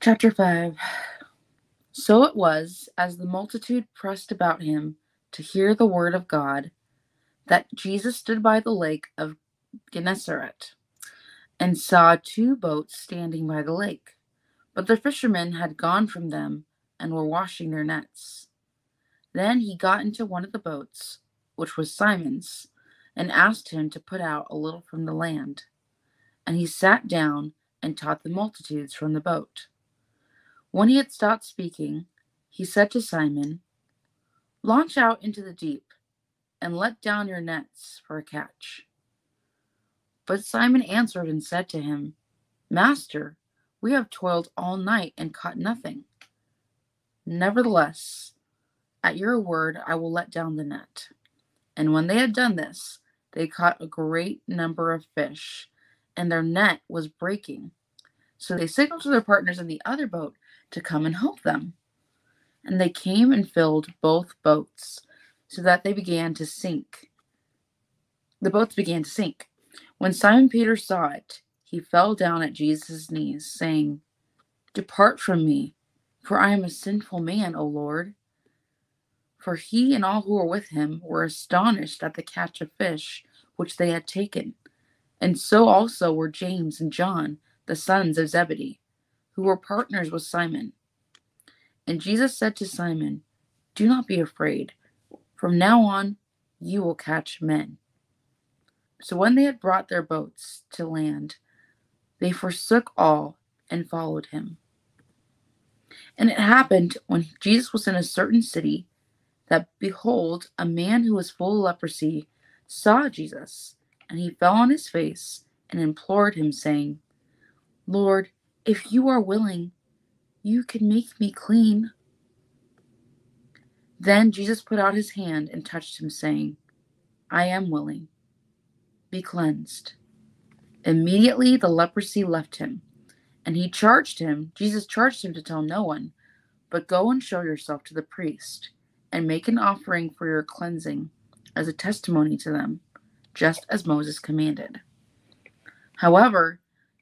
Chapter 5 So it was, as the multitude pressed about him to hear the word of God, that Jesus stood by the lake of Gennesaret and saw two boats standing by the lake. But the fishermen had gone from them and were washing their nets. Then he got into one of the boats, which was Simon's, and asked him to put out a little from the land. And he sat down and taught the multitudes from the boat. When he had stopped speaking, he said to Simon, Launch out into the deep and let down your nets for a catch. But Simon answered and said to him, Master, we have toiled all night and caught nothing. Nevertheless, at your word I will let down the net. And when they had done this, they caught a great number of fish, and their net was breaking. So they signaled to their partners in the other boat to come and help them. And they came and filled both boats, so that they began to sink. The boats began to sink. When Simon Peter saw it, he fell down at Jesus' knees, saying, Depart from me, for I am a sinful man, O Lord. For he and all who were with him were astonished at the catch of fish which they had taken. And so also were James and John, the sons of Zebedee who were partners with Simon. And Jesus said to Simon, Do not be afraid. From now on, you will catch men. So when they had brought their boats to land, they forsook all and followed him. And it happened when Jesus was in a certain city that, behold, a man who was full of leprosy saw Jesus, and he fell on his face and implored him, saying, Lord, if you are willing, you can make me clean. Then Jesus put out his hand and touched him, saying, I am willing. Be cleansed. Immediately the leprosy left him, and he charged him, Jesus charged him to tell no one, but go and show yourself to the priest, and make an offering for your cleansing as a testimony to them, just as Moses commanded. However,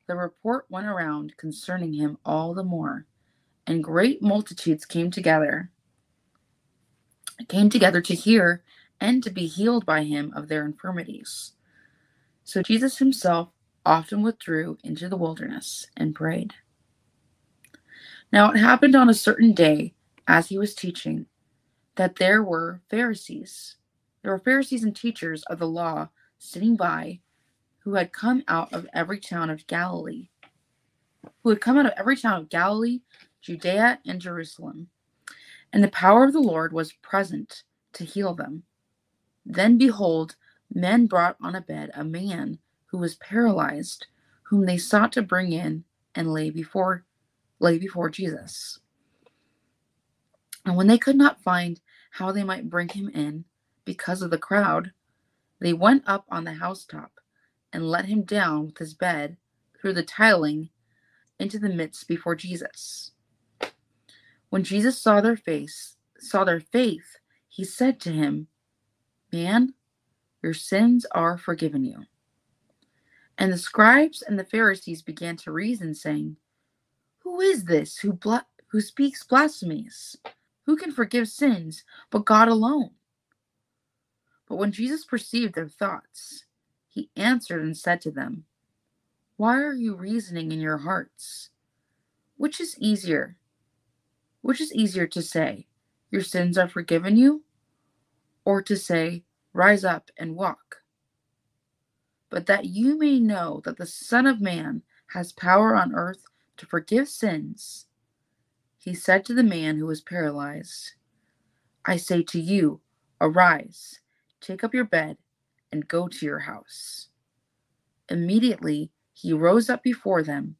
the report went around concerning him all the more, and great multitudes came together came together to hear and to be healed by him of their infirmities. So Jesus himself often withdrew into the wilderness and prayed. Now it happened on a certain day, as he was teaching, that there were Pharisees. There were Pharisees and teachers of the law sitting by who had come out of every town of Galilee, who had come out of every town of Galilee, Judea, and Jerusalem. And the power of the Lord was present to heal them. Then behold, men brought on a bed a man who was paralyzed, whom they sought to bring in and lay before lay before Jesus. And when they could not find how they might bring him in because of the crowd, they went up on the housetop and let him down with his bed through the tiling into the midst before Jesus. When Jesus saw their face, saw their faith, he said to him, Man, your sins are forgiven you. And the scribes and the Pharisees began to reason, saying, Who is this who, who speaks blasphemies? Who can forgive sins but God alone? But when Jesus perceived their thoughts, he answered and said to them, Why are you reasoning in your hearts? Which is easier? Which is easier to say, Your sins are forgiven you? Or to say, Rise up and walk? But that you may know that the Son of Man has power on earth to forgive sins, he said to the man who was paralyzed, I say to you, arise, take up your bed, and go to your house. Immediately he rose up before them,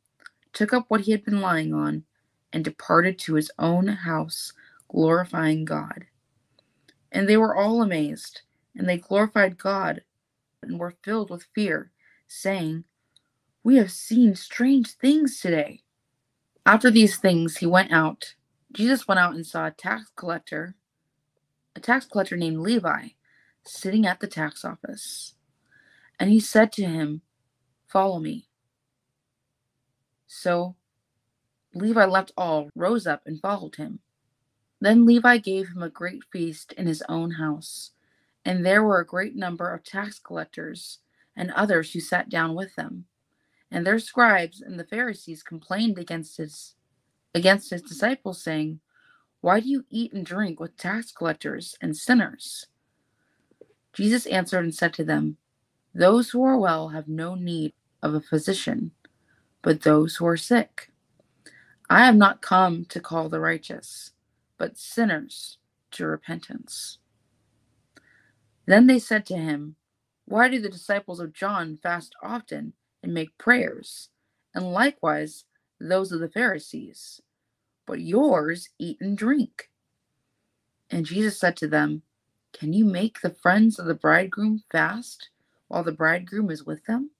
took up what he had been lying on, and departed to his own house, glorifying God. And they were all amazed, and they glorified God and were filled with fear, saying, We have seen strange things today. After these things, he went out. Jesus went out and saw a tax collector, a tax collector named Levi, sitting at the tax office. And he said to him, Follow me. So Levi left all, rose up, and followed him. Then Levi gave him a great feast in his own house, and there were a great number of tax collectors and others who sat down with them. And their scribes and the Pharisees complained against his against his disciples, saying, Why do you eat and drink with tax collectors and sinners? Jesus answered and said to them, Those who are well have no need of a physician, but those who are sick. I have not come to call the righteous, but sinners to repentance. Then they said to him, Why do the disciples of John fast often and make prayers, and likewise those of the Pharisees? But yours eat and drink. And Jesus said to them, Can you make the friends of the bridegroom fast while the bridegroom is with them?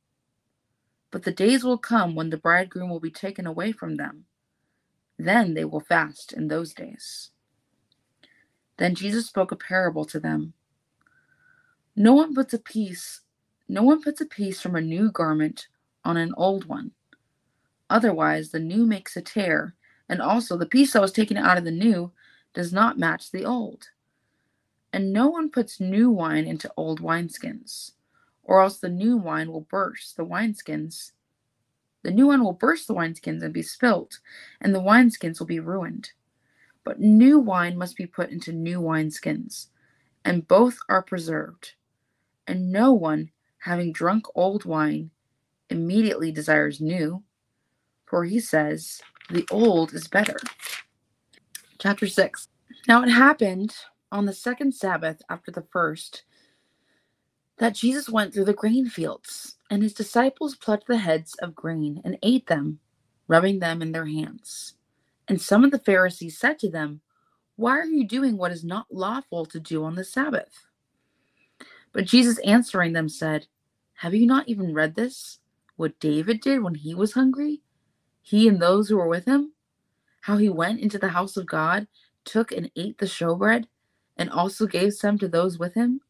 But the days will come when the bridegroom will be taken away from them then they will fast in those days. Then Jesus spoke a parable to them. No one puts a piece, no one puts a piece from a new garment on an old one. Otherwise, the new makes a tear, and also the piece that was taken out of the new does not match the old. And no one puts new wine into old wineskins, or else the new wine will burst the wineskins, the new one will burst the wineskins and be spilt, and the wineskins will be ruined. But new wine must be put into new wineskins, and both are preserved. And no one, having drunk old wine, immediately desires new, for he says, The old is better. Chapter 6 Now it happened on the second Sabbath after the first that Jesus went through the grain fields, and his disciples plucked the heads of grain and ate them, rubbing them in their hands. And some of the Pharisees said to them, Why are you doing what is not lawful to do on the Sabbath? But Jesus answering them said, Have you not even read this? What David did when he was hungry? He and those who were with him? How he went into the house of God, took and ate the showbread, and also gave some to those with him?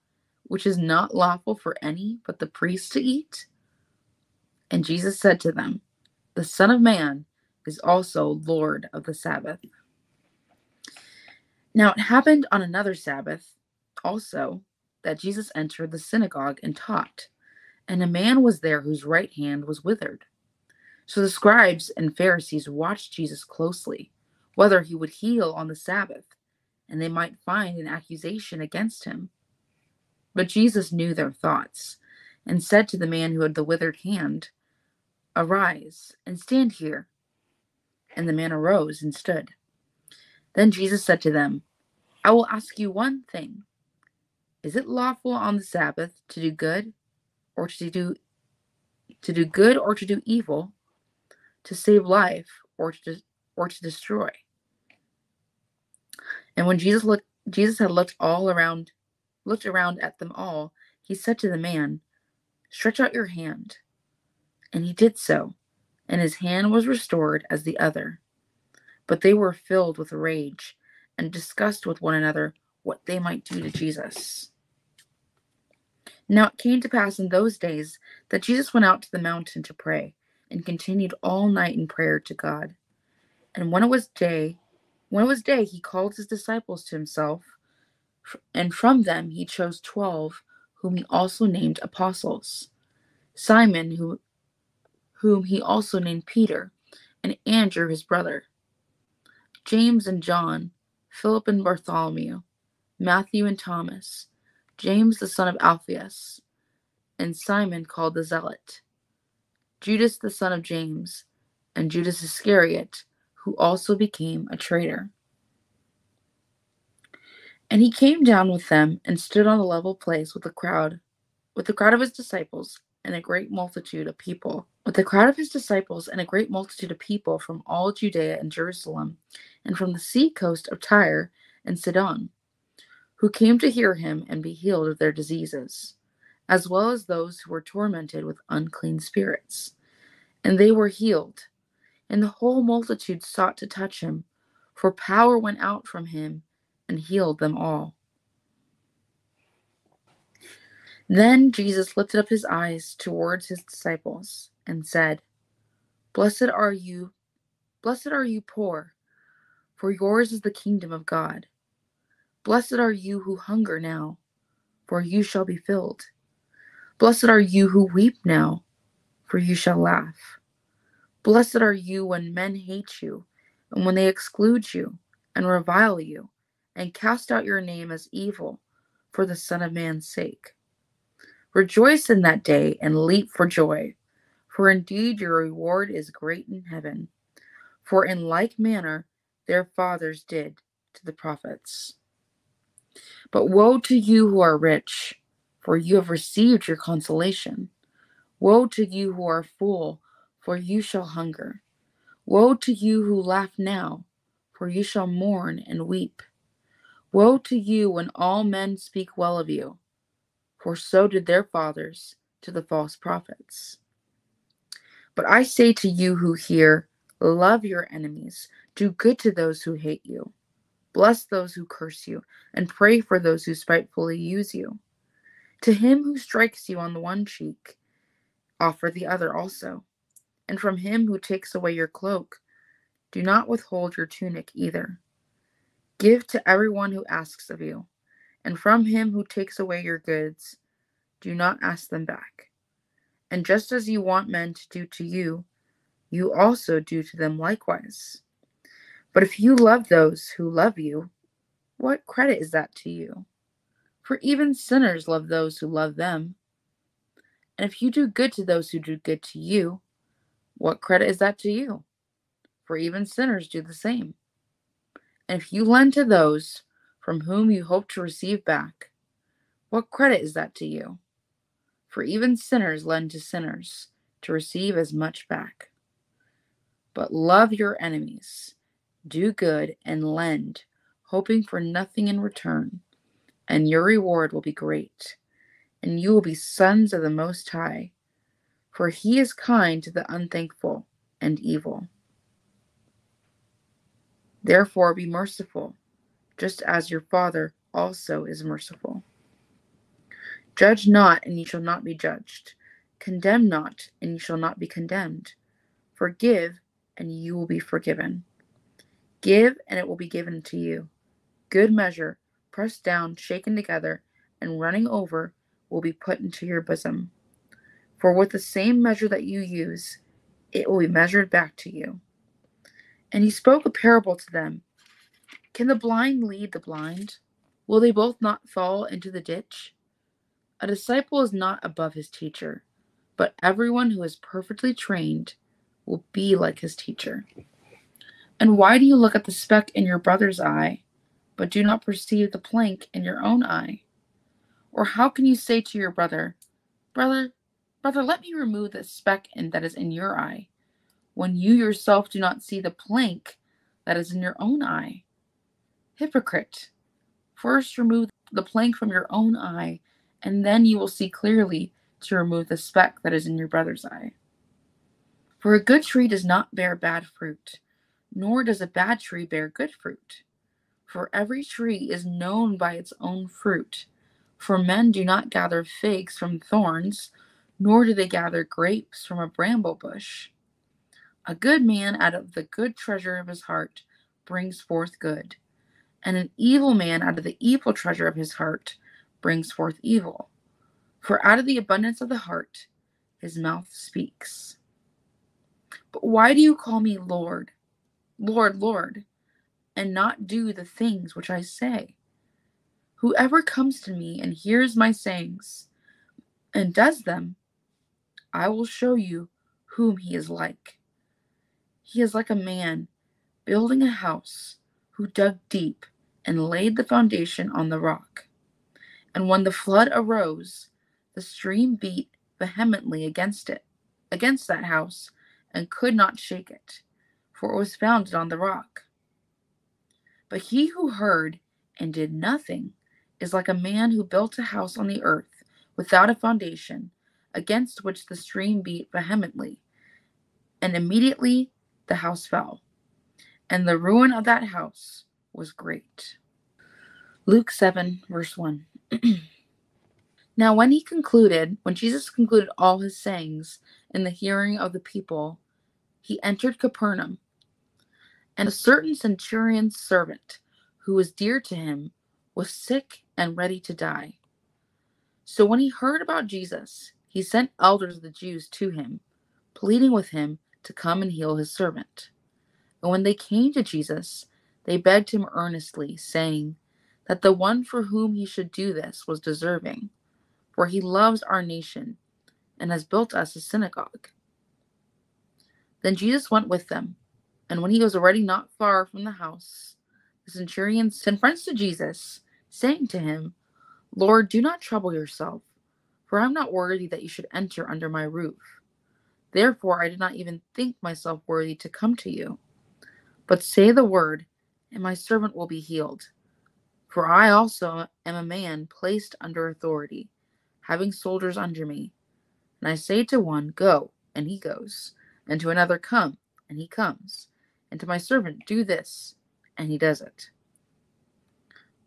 which is not lawful for any but the priest to eat? And Jesus said to them, The Son of Man is also Lord of the Sabbath. Now it happened on another Sabbath also that Jesus entered the synagogue and taught, and a man was there whose right hand was withered. So the scribes and Pharisees watched Jesus closely, whether he would heal on the Sabbath, and they might find an accusation against him. But Jesus knew their thoughts, and said to the man who had the withered hand, Arise and stand here. And the man arose and stood. Then Jesus said to them, I will ask you one thing. Is it lawful on the Sabbath to do good or to do to do good or to do evil, to save life or to or to destroy? And when Jesus looked Jesus had looked all around looked around at them all, he said to the man, Stretch out your hand. And he did so, and his hand was restored as the other. But they were filled with rage and discussed with one another what they might do to Jesus. Now it came to pass in those days that Jesus went out to the mountain to pray, and continued all night in prayer to God. And when it was day, when it was day, he called his disciples to himself and from them he chose twelve, whom he also named apostles. Simon, who, whom he also named Peter, and Andrew his brother, James and John, Philip and Bartholomew, Matthew and Thomas, James the son of Alphaeus, and Simon called the Zealot, Judas the son of James, and Judas Iscariot, who also became a traitor. And he came down with them and stood on a level place with the crowd, with the crowd of his disciples, and a great multitude of people. With the crowd of his disciples and a great multitude of people from all Judea and Jerusalem, and from the sea coast of Tyre and Sidon, who came to hear him and be healed of their diseases, as well as those who were tormented with unclean spirits. And they were healed. And the whole multitude sought to touch him, for power went out from him and healed them all. Then Jesus lifted up his eyes towards his disciples and said, Blessed are you, blessed are you poor, for yours is the kingdom of God. Blessed are you who hunger now, for you shall be filled. Blessed are you who weep now, for you shall laugh. Blessed are you when men hate you, and when they exclude you, and revile you, and cast out your name as evil for the Son of Man's sake. Rejoice in that day and leap for joy, for indeed your reward is great in heaven. For in like manner their fathers did to the prophets. But woe to you who are rich, for you have received your consolation. Woe to you who are full, for you shall hunger. Woe to you who laugh now, for you shall mourn and weep. Woe to you when all men speak well of you for so did their fathers to the false prophets. But I say to you who hear, love your enemies, do good to those who hate you, bless those who curse you, and pray for those who spitefully use you. To him who strikes you on the one cheek, offer the other also. And from him who takes away your cloak, do not withhold your tunic either. Give to everyone who asks of you and from him who takes away your goods, do not ask them back. And just as you want men to do to you, you also do to them likewise. But if you love those who love you, what credit is that to you? For even sinners love those who love them. And if you do good to those who do good to you, what credit is that to you? For even sinners do the same. And if you lend to those from whom you hope to receive back. What credit is that to you? For even sinners lend to sinners to receive as much back. But love your enemies, do good, and lend, hoping for nothing in return, and your reward will be great, and you will be sons of the Most High, for he is kind to the unthankful and evil. Therefore, be merciful just as your Father also is merciful. Judge not, and ye shall not be judged. Condemn not, and ye shall not be condemned. Forgive, and you will be forgiven. Give, and it will be given to you. Good measure, pressed down, shaken together, and running over, will be put into your bosom. For with the same measure that you use, it will be measured back to you. And he spoke a parable to them can the blind lead the blind? Will they both not fall into the ditch? A disciple is not above his teacher, but everyone who is perfectly trained will be like his teacher. And why do you look at the speck in your brother's eye, but do not perceive the plank in your own eye? Or how can you say to your brother, Brother, brother, let me remove the speck that is in your eye, when you yourself do not see the plank that is in your own eye? Hypocrite! First remove the plank from your own eye, and then you will see clearly to remove the speck that is in your brother's eye. For a good tree does not bear bad fruit, nor does a bad tree bear good fruit. For every tree is known by its own fruit. For men do not gather figs from thorns, nor do they gather grapes from a bramble bush. A good man out of the good treasure of his heart brings forth good and an evil man out of the evil treasure of his heart brings forth evil. For out of the abundance of the heart his mouth speaks. But why do you call me Lord, Lord, Lord, and not do the things which I say? Whoever comes to me and hears my sayings and does them, I will show you whom he is like. He is like a man building a house who dug deep and laid the foundation on the rock. And when the flood arose, the stream beat vehemently against it, against that house, and could not shake it, for it was founded on the rock. But he who heard and did nothing is like a man who built a house on the earth without a foundation, against which the stream beat vehemently. And immediately the house fell, and the ruin of that house was great. Luke 7, verse 1. now, when he concluded, when Jesus concluded all his sayings in the hearing of the people, he entered Capernaum. And a certain centurion's servant, who was dear to him, was sick and ready to die. So when he heard about Jesus, he sent elders of the Jews to him, pleading with him to come and heal his servant. And when they came to Jesus, they begged him earnestly, saying that the one for whom he should do this was deserving, for he loves our nation and has built us a synagogue. Then Jesus went with them, and when he was already not far from the house, the centurion sent friends to Jesus, saying to him, Lord, do not trouble yourself, for I am not worthy that you should enter under my roof. Therefore, I did not even think myself worthy to come to you. But say the word, and my servant will be healed. For I also am a man placed under authority, having soldiers under me. And I say to one, Go, and he goes, and to another, Come, and he comes, and to my servant, Do this, and he does it.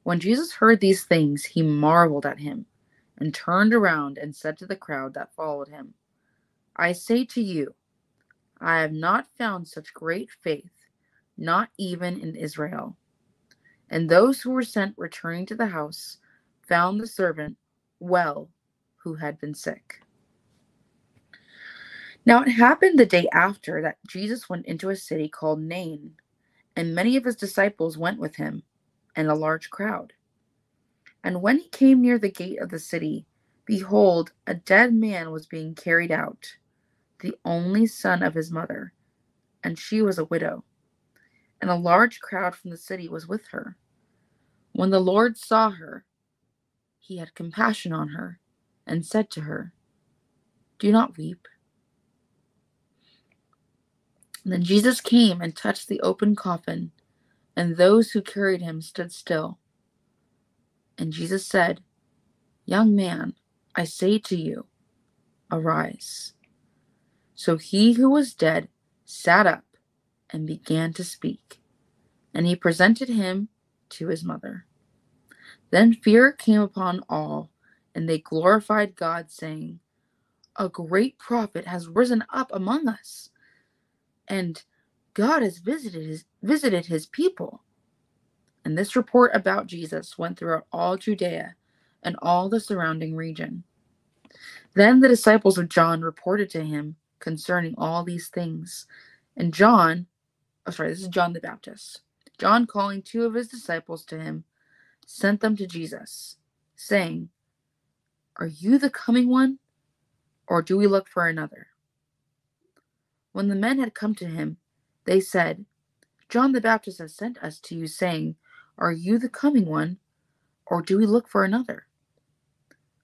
When Jesus heard these things, he marveled at him, and turned around and said to the crowd that followed him, I say to you, I have not found such great faith, not even in Israel. And those who were sent returning to the house found the servant well who had been sick. Now it happened the day after that Jesus went into a city called Nain, and many of his disciples went with him, and a large crowd. And when he came near the gate of the city, behold, a dead man was being carried out the only son of his mother, and she was a widow. And a large crowd from the city was with her. When the Lord saw her, he had compassion on her, and said to her, Do not weep. And then Jesus came and touched the open coffin, and those who carried him stood still. And Jesus said, Young man, I say to you, arise. So he who was dead sat up and began to speak, and he presented him to his mother. Then fear came upon all, and they glorified God, saying, A great prophet has risen up among us, and God has visited his, visited his people. And this report about Jesus went throughout all Judea and all the surrounding region. Then the disciples of John reported to him concerning all these things. And John, oh, sorry, this is John the Baptist. John, calling two of his disciples to him, sent them to Jesus, saying, Are you the coming one, or do we look for another? When the men had come to him, they said, John the Baptist has sent us to you, saying, Are you the coming one, or do we look for another?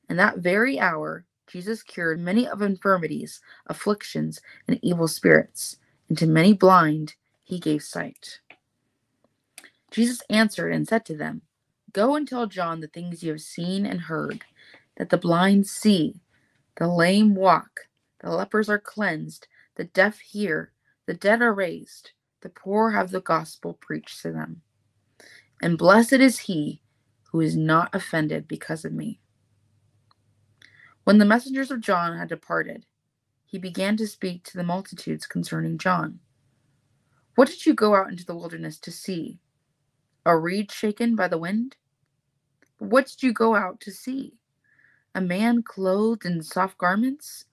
In that very hour, Jesus cured many of infirmities, afflictions, and evil spirits, and to many blind he gave sight. Jesus answered and said to them, Go and tell John the things you have seen and heard, that the blind see, the lame walk, the lepers are cleansed, the deaf hear, the dead are raised, the poor have the gospel preached to them. And blessed is he who is not offended because of me. When the messengers of John had departed, he began to speak to the multitudes concerning John. What did you go out into the wilderness to see? A reed shaken by the wind? What did you go out to see? A man clothed in soft garments?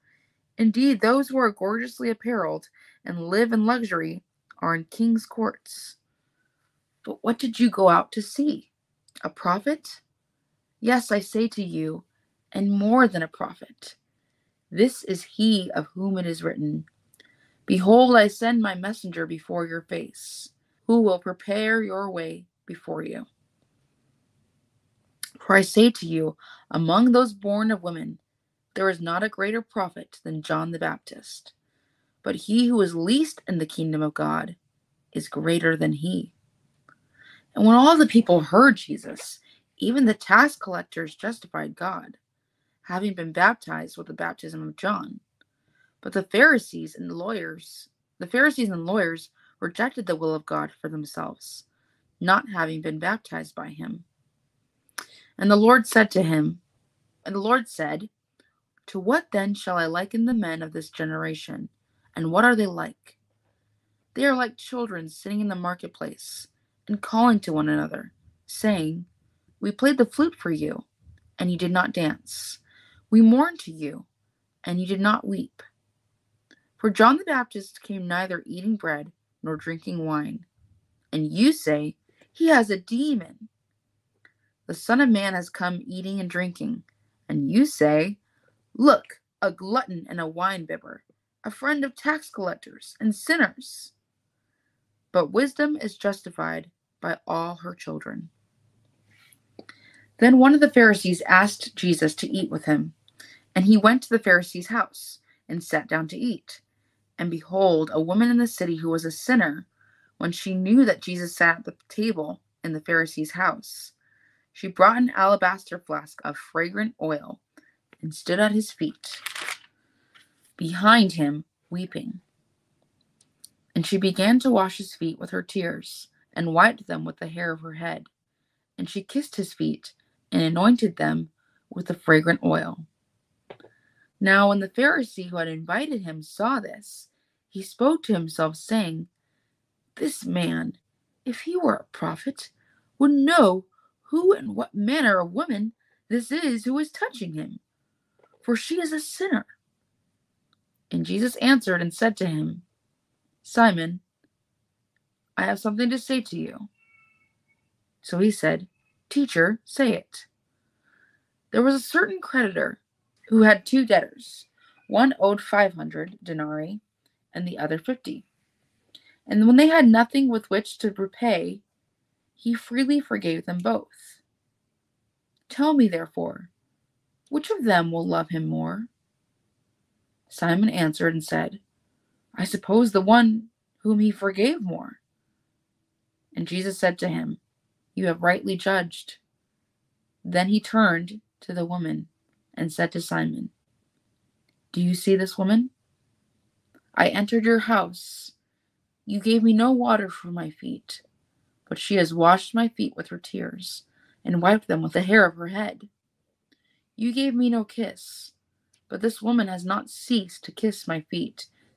Indeed, those who are gorgeously apparelled and live in luxury are in king's courts. But what did you go out to see? A prophet? Yes, I say to you, and more than a prophet. This is he of whom it is written Behold, I send my messenger before your face, who will prepare your way before you. For I say to you, among those born of women, there is not a greater prophet than John the Baptist, but he who is least in the kingdom of God is greater than he. And when all the people heard Jesus, even the tax collectors justified God, having been baptized with the baptism of John. But the Pharisees and the lawyers, the Pharisees and lawyers rejected the will of God for themselves, not having been baptized by him. And the Lord said to him, and the Lord said, To what then shall I liken the men of this generation? And what are they like? They are like children sitting in the marketplace and calling to one another, saying, We played the flute for you, and you did not dance. We mourned to you, and you did not weep. For John the Baptist came neither eating bread nor drinking wine, and you say, He has a demon. The Son of Man has come eating and drinking, and you say, Look, a glutton and a winebibber, a friend of tax collectors and sinners. But wisdom is justified by all her children. Then one of the Pharisees asked Jesus to eat with him, and he went to the Pharisee's house and sat down to eat. And behold, a woman in the city who was a sinner, when she knew that Jesus sat at the table in the Pharisee's house, she brought an alabaster flask of fragrant oil and stood at his feet, behind him, weeping. And she began to wash his feet with her tears, and wiped them with the hair of her head. And she kissed his feet, and anointed them with the fragrant oil. Now, when the Pharisee who had invited him saw this, he spoke to himself, saying, This man, if he were a prophet, would know who and what manner of woman this is who is touching him, for she is a sinner. And Jesus answered and said to him, Simon, I have something to say to you. So he said, Teacher, say it. There was a certain creditor who had two debtors. One owed 500 denarii and the other 50. And when they had nothing with which to repay, he freely forgave them both. Tell me, therefore, which of them will love him more? Simon answered and said, I suppose the one whom he forgave more. And Jesus said to him, You have rightly judged. Then he turned to the woman and said to Simon, Do you see this woman? I entered your house. You gave me no water for my feet, but she has washed my feet with her tears and wiped them with the hair of her head. You gave me no kiss, but this woman has not ceased to kiss my feet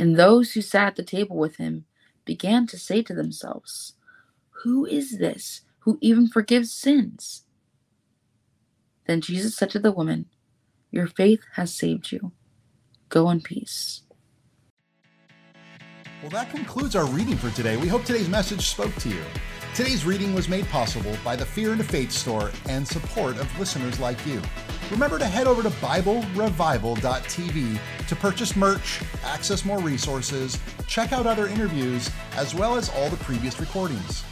And those who sat at the table with him began to say to themselves, Who is this who even forgives sins? Then Jesus said to the woman, Your faith has saved you. Go in peace. Well, that concludes our reading for today. We hope today's message spoke to you. Today's reading was made possible by the Fear and Faith store and support of listeners like you. Remember to head over to BibleRevival.tv to purchase merch, access more resources, check out other interviews, as well as all the previous recordings.